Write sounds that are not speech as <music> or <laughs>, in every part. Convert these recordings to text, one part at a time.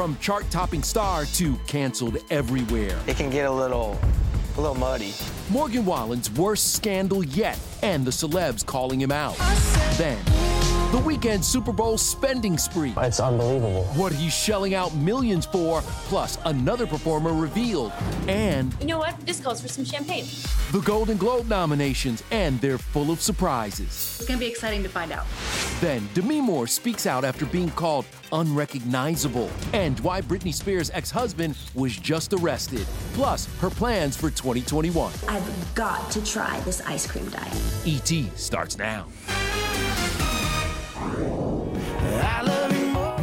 From chart topping star to canceled everywhere, it can get a little a little muddy. Morgan Wallen's worst scandal yet, and the celebs calling him out. Then, the Weeknd Super Bowl spending spree. It's unbelievable. What he's shelling out millions for, plus another performer revealed, and You know what? This calls for some champagne. the Golden Globe nominations, and they're full of surprises. It's gonna be exciting to find out. Then, Demi Moore speaks out after being called unrecognizable, and why Britney Spears' ex husband was just arrested, plus her plans for 2021. I've got to try this ice cream diet. ET starts now.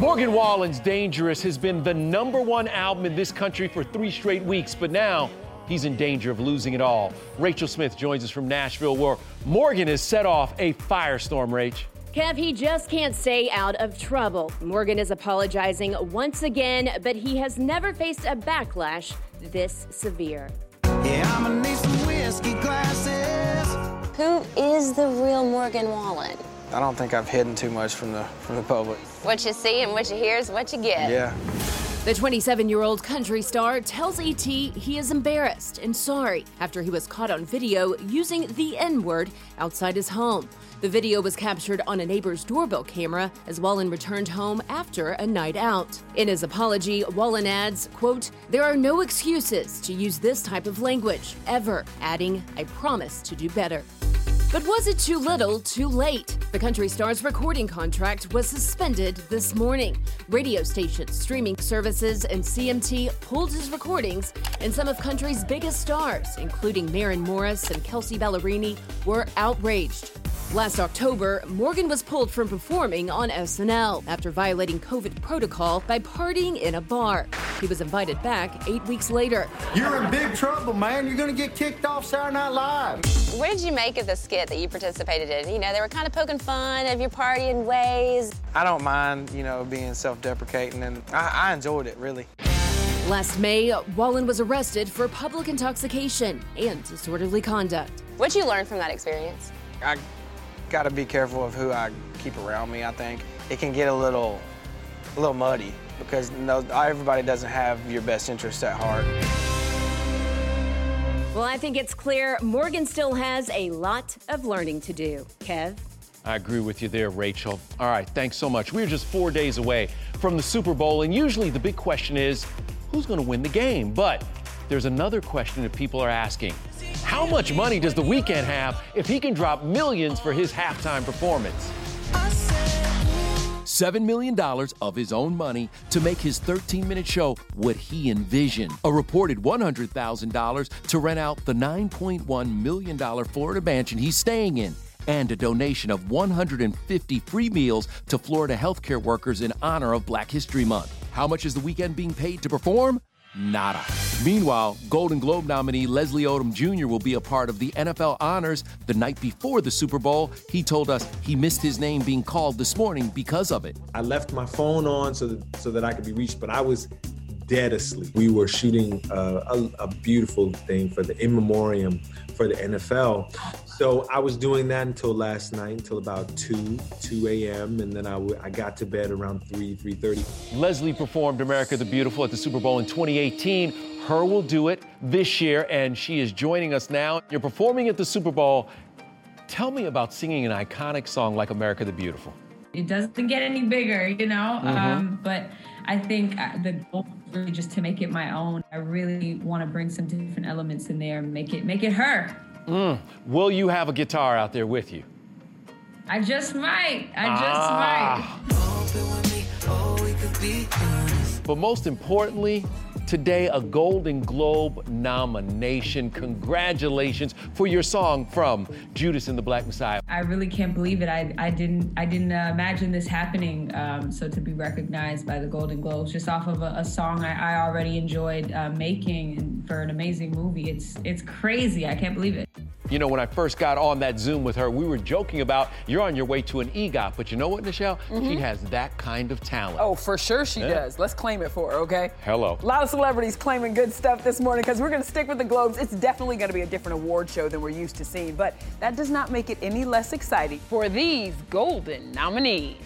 Morgan Wallen's Dangerous has been the number one album in this country for three straight weeks, but now he's in danger of losing it all. Rachel Smith joins us from Nashville, where Morgan has set off a firestorm, Rach. Kev, he just can't stay out of trouble. Morgan is apologizing once again, but he has never faced a backlash this severe. Who is the real Morgan Wallen? I don't think I've hidden too much from the from the public. What you see and what you hear is what you get. Yeah. The 27 year old country star tells ET he is embarrassed and sorry after he was caught on video using the N word outside his home. The video was captured on a neighbor's doorbell camera as Wallen returned home after a night out. In his apology, Wallen adds, quote, There are no excuses to use this type of language, ever, adding, I promise to do better. But was it too little, too late? The country star's recording contract was suspended this morning. Radio stations, streaming services, and CMT pulled his recordings, and some of country's biggest stars, including Maren Morris and Kelsea Ballerini, were outraged. Last October, Morgan was pulled from performing on SNL after violating COVID protocol by partying in a bar. He was invited back eight weeks later. You're in big trouble, man. You're gonna get kicked off Saturday Night Live. What did you make of the skit that you participated in? You know, they were kind of poking fun of your partying ways. I don't mind, you know, being self-deprecating, and I, I enjoyed it really. Last May, Wallen was arrested for public intoxication and disorderly conduct. What'd you learn from that experience? I got to be careful of who I keep around me. I think it can get a little, a little muddy. because no, everybody doesn't have your best interest at heart. Well, I think it's clear Morgan still has a lot of learning to do. Kev? I agree with you there, Rachel. All right, thanks so much. We're just four days away from the Super Bowl, and usually the big question is who's going to win the game? But there's another question that people are asking How much money does The Weeknd have if he can drop millions for his halftime performance? $7 million of his own money to make his 13 minute show what he envisioned. A reported $100,000 to rent out the $9.1 million Florida mansion he's staying in. And a donation of 150 free meals to Florida healthcare workers in honor of Black History Month. How much is the Weeknd being paid to perform? Nada. Meanwhile, Golden Globe nominee Leslie Odom Jr. will be a part of the NFL honors the night before the Super Bowl. He told us he missed his name being called this morning because of it. I left my phone on so that, so that I could be reached, but I was dead asleep. We were shooting uh, a, a beautiful thing for the in memoriam for the NFL. So I was doing that until last night, until about 2, 2 a.m. And then I, w- I got to bed around 3, 3.30. Leslie performed America the Beautiful at the Super Bowl in 2018. H.E.R. will do it this year, and she is joining us now. You're performing at the Super Bowl. Tell me about singing an iconic song like America the Beautiful. It doesn't get any bigger, you know? Mm-hmm. Um, but I think uh, the goal is really just to make it my own. I really want to bring some different elements in there and make it make it her. Mm. Will you have a guitar out there with you? I just might. I just ah. might. But most importantly, Today, a Golden Globe nomination. Congratulations for your song from Judas and the Black Messiah. I really can't believe it. I, I didn't I didn't uh, imagine this happening. Um, so to be recognized by the Golden Globes just off of a, a song I, I, already enjoyed uh, making and for an amazing movie, it's it's crazy. I can't believe it. You know, when I first got on that Zoom with her, we were joking about you're on your way to an EGOT, but you know what, Nischelle? Mm-hmm. She has that kind of talent. Oh, for sure she yeah. does. Let's claim it for her, okay? Hello. A lot of celebrities claiming good stuff this morning because we're going to stick with the Globes. It's definitely going to be a different award show than we're used to seeing, but that does not make it any less exciting for these golden nominees.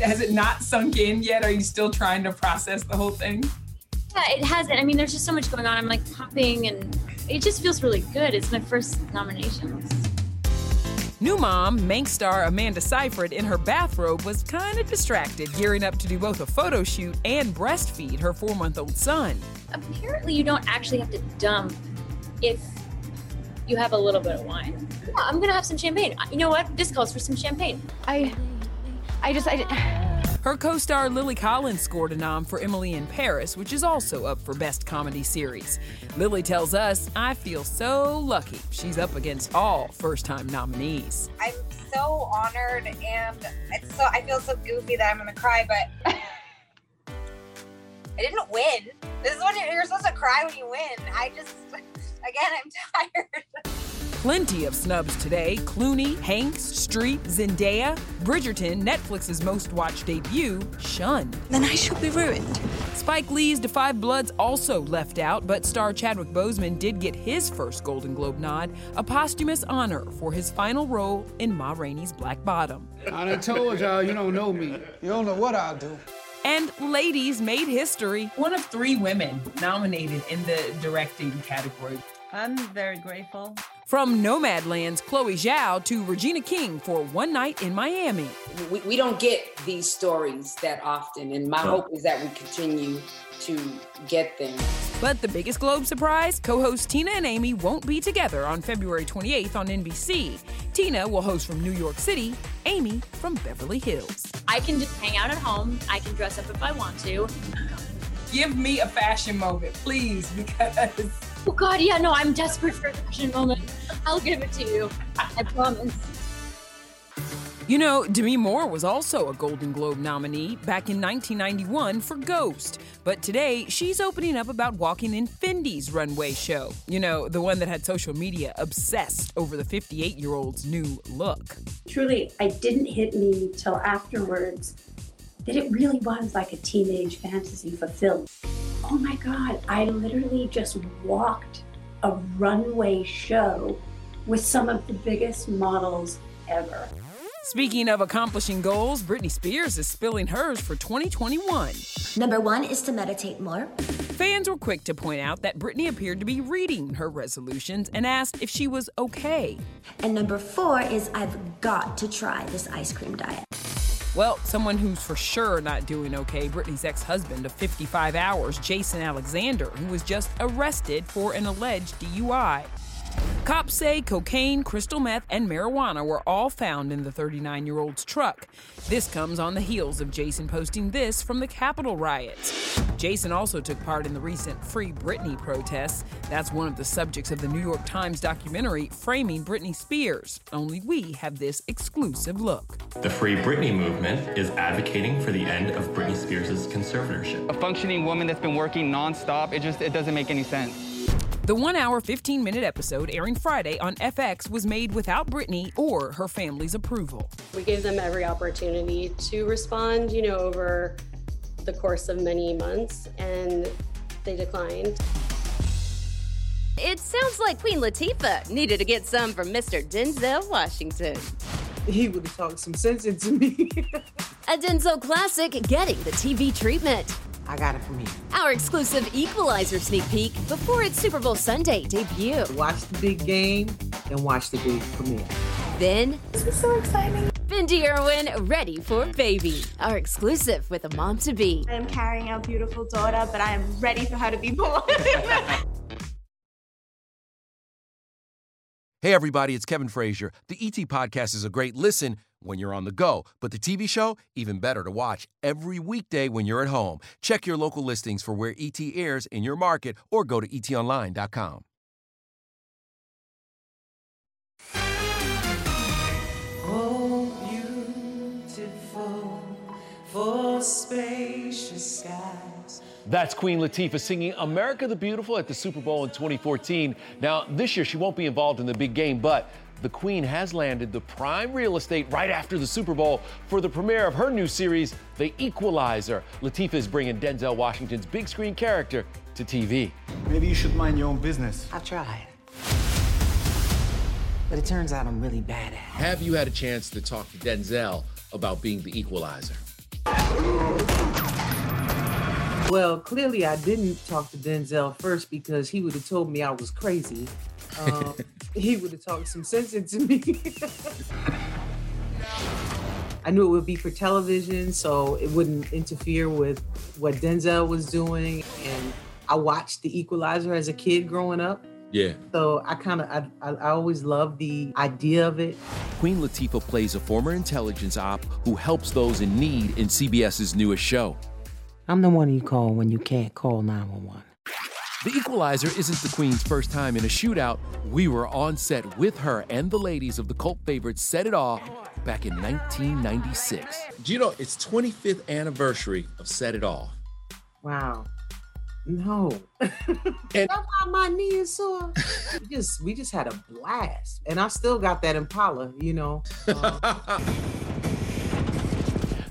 Has it not sunk in yet? Are you still trying to process the whole thing? Yeah, it hasn't. I mean, there's just so much going on. I'm like popping and it just feels really good. It's my first nomination. New mom, Mank star Amanda Seyfried, in her bathrobe, was kind of distracted, gearing up to do both a photo shoot and breastfeed her four month old son. Apparently, you don't actually have to dump if you have a little bit of wine. Yeah, I'm gonna have some champagne. You know what? This calls for some champagne. I, I just, I. Her co star Lily Collins scored a nom for Emily in Paris, which is also up for Best Comedy Series. Lily tells us, I feel so lucky she's up against all first time nominees. I'm so honored and it's so I feel so goofy that I'm gonna cry, but <laughs> I didn't win. This is when you're supposed to cry when you win. I just <laughs> again I'm <laughs> tired. Plenty of snubs today Clooney, Hanks, Streep, Zendaya, Bridgerton, Netflix's most watched debut, Shun. Then I shall be ruined. Spike Lee's Da 5 Bloods also left out, but star Chadwick Boseman did get his first Golden Globe nod, a posthumous honor for his final role in Ma Rainey's Black Bottom. I done told y'all you don't know me. You don't know what I'll do. And ladies made history. One of three women nominated in the directing category. I'm very grateful. From Nomadland's Chloe Zhao to Regina King for One Night in Miami. We, we don't get these stories that often, and my hope is that we continue to get them. But the biggest Globe surprise co host Tina and Amy won't be together on February 28th on NBC. Tina will host from New York City, Amy from Beverly Hills. I can just hang out at home, I can dress up if I want to. Give me a fashion moment, please, because Oh God, yeah, no, I'm desperate for a fashion moment. I'll give it to you. I promise. You know, Demi Moore was also a Golden Globe nominee back in 1991 for Ghost. But today, she's opening up about walking in Fendi's runway show. You know, the one that had social media obsessed over the 58 year old's new look. Truly, it didn't hit me till afterwards that it really was like a teenage fantasy fulfilled oh my God, I literally just walked a runway show with some of the biggest models ever. Speaking of accomplishing goals, Britney Spears is spilling hers for 2021. Number one is to meditate more. Fans were quick to point out that Britney appeared to be reading her resolutions and asked if she was okay. And number four is I've got to try this ice cream diet. Well, someone who's for sure not doing okay, Britney's ex husband of 55 hours, Jason Alexander, who was just arrested for an alleged DUI. Cops say cocaine, crystal meth, and marijuana were all found in the 39 year old's truck. This comes on the heels of Jason posting this from the Capitol riots. Jason also took part in the recent Free Britney protests. That's one of the subjects of the New York Times documentary Framing Britney Spears. Only we have this exclusive look. The Free Britney movement is advocating for the end of Britney Spears' conservatorship. A functioning woman that's been working nonstop, it just it doesn't make any sense. The one hour, 15 minute episode airing Friday on FX was made without Britney or her family's approval. We gave them every opportunity to respond, you know, over the course of many months, and they declined. It sounds like Queen Latifah needed to get some from Mr. Denzel Washington. He would have talked some sense into me. <laughs> A Denzel classic getting the TV treatment. I got it from him. Our exclusive Equalizer sneak peek before its Super Bowl Sunday debut. Watch the big game and watch the big premiere. Then, this is so exciting. Bindi Irwin ready for baby. Our exclusive with a mom to be. I am carrying our beautiful daughter, but I am ready for her to be born. <laughs> Hey, everybody, it's Kevin Frazier. The ET Podcast is a great listen when you're on the go, but the TV show, even better to watch every weekday when you're at home. Check your local listings for where ET airs in your market or go to etonline.com. Oh, beautiful for spacious skies. That's Queen Latifah singing America the Beautiful at the Super Bowl in 2014. Now, this year she won't be involved in the big game, but the Queen has landed the prime real estate right after the Super Bowl for the premiere of her new series, The Equalizer. Latifah is bringing Denzel Washington's big screen character to TV. Maybe you should mind your own business. I've tried. But it turns out I'm really bad at it. Have you had a chance to talk to Denzel about being the equalizer? Well, clearly I didn't talk to Denzel first because he would have told me I was crazy. <laughs> Um, he would have talked some sense into me. <laughs> I knew it would be for television, so it wouldn't interfere with what Denzel was doing. And I watched The Equalizer as a kid growing up. Yeah. So I kind of, I, I, I always loved the idea of it. Queen Latifah plays a former intelligence op who helps those in need in CBS's newest show. I'm the one you call when you can't call 911. The Equalizer isn't the Queen's first time in a shootout. We were on set with her and the ladies of the cult favorite Set It Off back in 1996. Do you know it's 25th anniversary of Set It Off? Wow. No. <laughs> And- That's why my knee is sore. we just we just had a blast. And I still got that Impala, you know. <laughs> Um,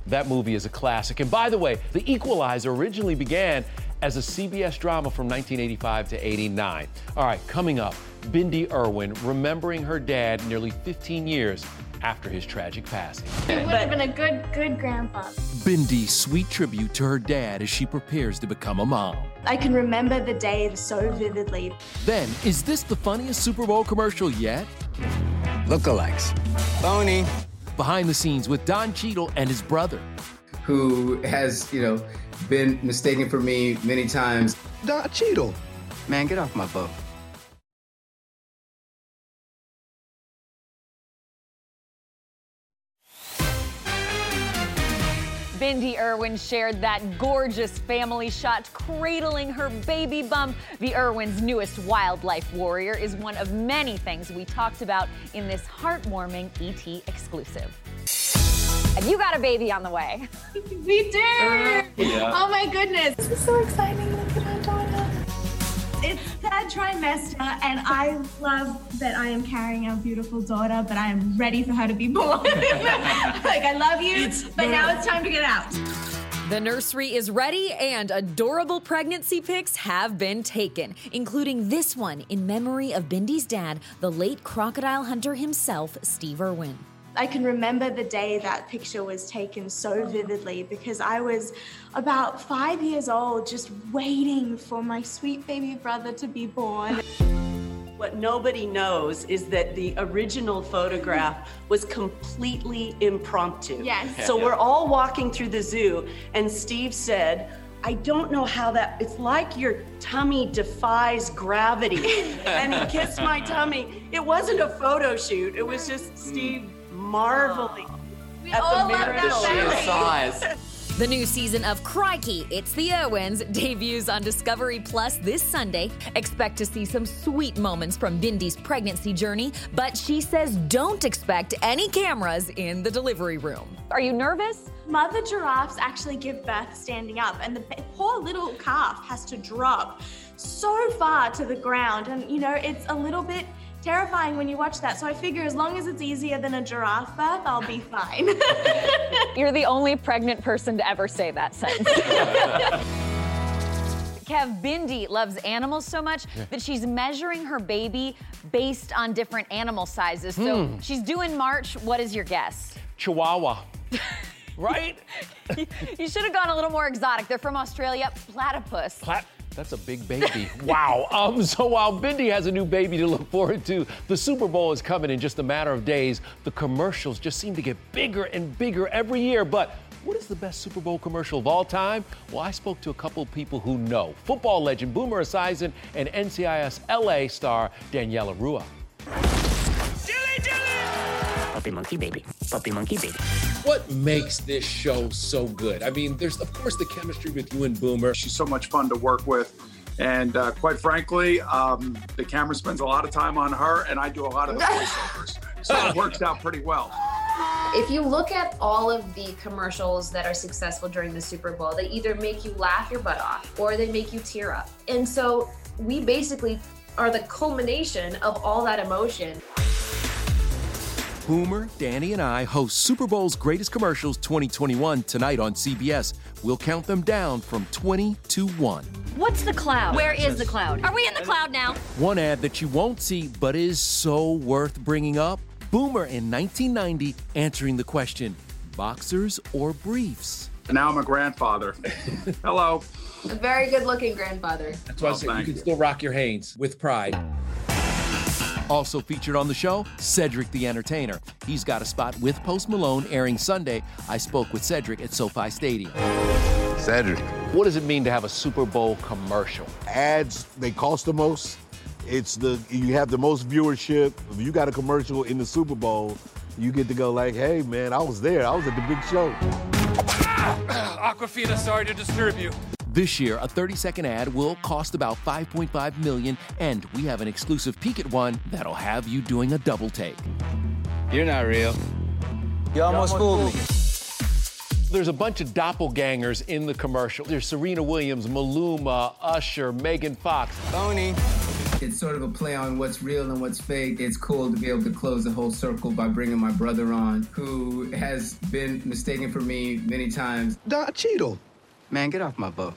That movie is a classic. And by the way, The Equalizer originally began as a CBS drama from 1985 to 89. All right, coming up, Bindi Irwin remembering her dad nearly 15 years after his tragic passing. He would have been a good, good grandpa. Bindi's sweet tribute to her dad as she prepares to become a mom. I can remember the day so vividly. Then, is this the funniest Super Bowl commercial yet? Lookalikes. Phony. Behind the scenes with Don Cheadle and his brother. Who has, you know, been mistaken for me many times. Don Cheadle. Man, get off my boat. Bindi Irwin shared that gorgeous family shot cradling her baby bump. The Irwin's newest wildlife warrior is one of many things we talked about in this heartwarming ET exclusive. And you got a baby on the way. <laughs> We do! Yeah. Oh my goodness. This is so exciting. Look at our daughter. It's third trimester, and I love that I am carrying our beautiful daughter, but I am ready for her to be born. <laughs> like, I love you, but now it's time to get out. The nursery is ready and adorable pregnancy pics have been taken, including this one in memory of Bindi's dad, the late crocodile hunter himself, Steve Irwin. I can remember the day that picture was taken so vividly because I was about five years old, just waiting for my sweet baby brother to be born. <laughs> What nobody knows is that the original photograph was completely impromptu. Yes. So we're all walking through the zoo, and Steve said, I don't know how that, it's like your tummy defies gravity. <laughs> and he kissed my tummy. It wasn't a photo shoot, it was just Steve marveling at all the love mirror. that size. <laughs> The new season of Crikey, It's the Irwins debuts on Discovery Plus this Sunday. Expect to see some sweet moments from Bindi's pregnancy journey, but she says don't expect any cameras in the delivery room. Are you nervous? Mother giraffes actually give birth standing up, and the poor little calf has to drop so far to the ground. And you know, it's a little bit terrifying when you watch that. So I figure as long as it's easier than a giraffe birth, I'll be fine. <laughs> You're the only pregnant person to ever say that sentence. <laughs> Kev Bindi loves animals so much that she's measuring her baby based on different animal sizes. So Hmm. she's due in March. What is your guess? Chihuahua. <laughs> right? You should have gone a little more exotic. They're from Australia. Platypus. Plat- that's a big baby. <laughs> wow. Um, so while Bindi has a new baby to look forward to, the Super Bowl is coming in just a matter of days. The commercials just seem to get bigger and bigger every year. But what is the best Super Bowl commercial of all time? Well, I spoke to a couple people who know. Football legend Boomer Esiason and NCIS LA star Daniela Rua. Puppy monkey baby. Puppy monkey baby. What makes this show so good? I mean, there's of course the chemistry with you and Boomer. She's so much fun to work with. And uh, quite frankly, um, the camera spends a lot of time on her, and I do a lot of the <laughs> voiceovers. So it works out pretty well. If you look at all of the commercials that are successful during the Super Bowl, they either make you laugh your butt off or they make you tear up. And so we basically are the culmination of all that emotion. Boomer, Danny, and I host Super Bowl's greatest commercials 2021 tonight on CBS. We'll count them down from 20 to 1. What's the cloud? Where is the cloud? Are we in the cloud now? One ad that you won't see but is so worth bringing up Boomer in 1990 answering the question boxers or briefs? Now I'm a grandfather. <laughs> Hello. A very good looking grandfather. That's why I oh, said you can still rock your Hanes with pride. Also featured on the show, Cedric the Entertainer. He's got a spot with Post Malone airing Sunday. I spoke with Cedric at SoFi Stadium. Cedric. What does it mean to have a Super Bowl commercial? Ads, they cost the most. It's the you have the most viewership. If you got a commercial in the Super Bowl, you get to go like, hey man, I was there. I was at the big show. <coughs> Aquafina, sorry to disturb you. This year, a 30-second ad will cost about 5.5 million, and we have an exclusive peek at one that'll have you doing a double take. You're not real. You almost fooled me. There's a bunch of doppelgangers in the commercial. There's Serena Williams, Maluma, Usher, Megan Fox. Tony. It's sort of a play on what's real and what's fake. It's cool to be able to close the whole circle by bringing my brother on, who has been mistaken for me many times. Don Cheadle. Man, get off my boat.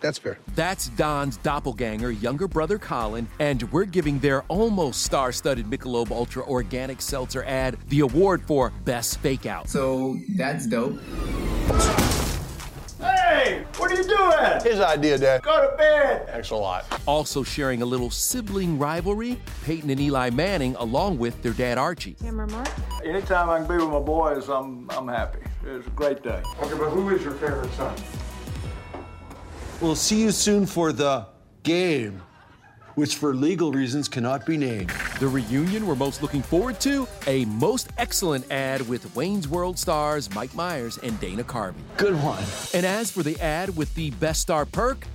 That's fair. That's Don's doppelganger, younger brother Colin, and we're giving their almost star-studded Michelob Ultra Organic Seltzer ad the award for Best Fake Out. So that's dope. Hey, what are you doing? His idea, Dad. Go to bed. Thanks a lot. Also sharing a little sibling rivalry, Peyton and Eli Manning, along with their dad Archie. Camera mark. Anytime I can be with my boys, I'm I'm happy. It's a great day. Okay, but who is your favorite son? We'll see you soon for the game, which for legal reasons cannot be named. The reunion we're most looking forward to? A most excellent ad with Wayne's World stars Mike Myers and Dana Carvey. Good one. And as for the ad with the best star perk,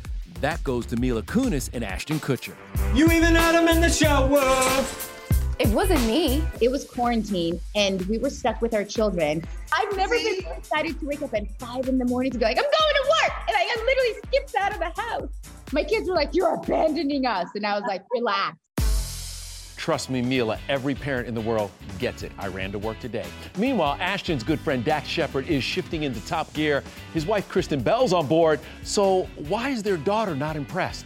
that goes to Mila Kunis and Ashton Kutcher. You even had him in the show, Wolf. It wasn't me. It was quarantine, and we were stuck with our children. I've never been so excited to wake up at five in the morning to be like, I'm going to work, and I literally skipped out of the house. My kids were like, "You're abandoning us," and I was like, "Relax." Trust me, Mila, every parent in the world gets it. I ran to work today. Meanwhile, Ashton's good friend Dax Shepard is shifting into top gear. His wife Kristen Bell's on board. So why is their daughter not impressed?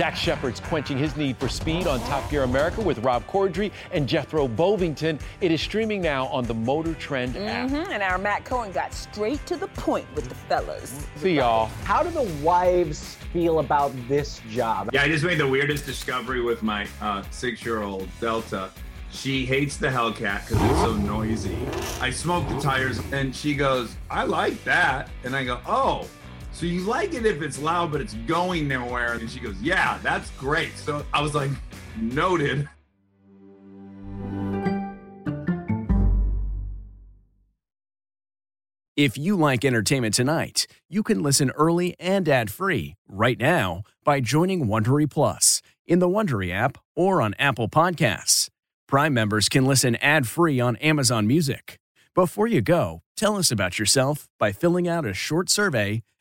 Dax Shepard's quenching his need for speed on Top Gear America with Rob Corddry and Jethro Bovingdon. It is streaming now on the Motor Trend app. Mm-hmm. And our Matt Cohen got straight to the point with the fellas. See y'all. How do the wives feel about this job? Yeah, I just made the weirdest discovery with my uh, six-year-old Delta. She hates the Hellcat because it's so noisy. I smoke the tires, and she goes, "I like that," and I go, "Oh." So you like it if it's loud, but it's going nowhere. And she goes, Yeah, that's great. So I was like, Noted. If you like entertainment tonight, you can listen early and ad-free right now by joining Wondery Plus in the Wondery app or on Apple Podcasts. Prime members can listen ad-free on Amazon Music. Before you go, tell us about yourself by filling out a short survey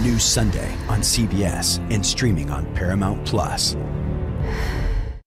New Sunday on CBS and streaming on Paramount Plus.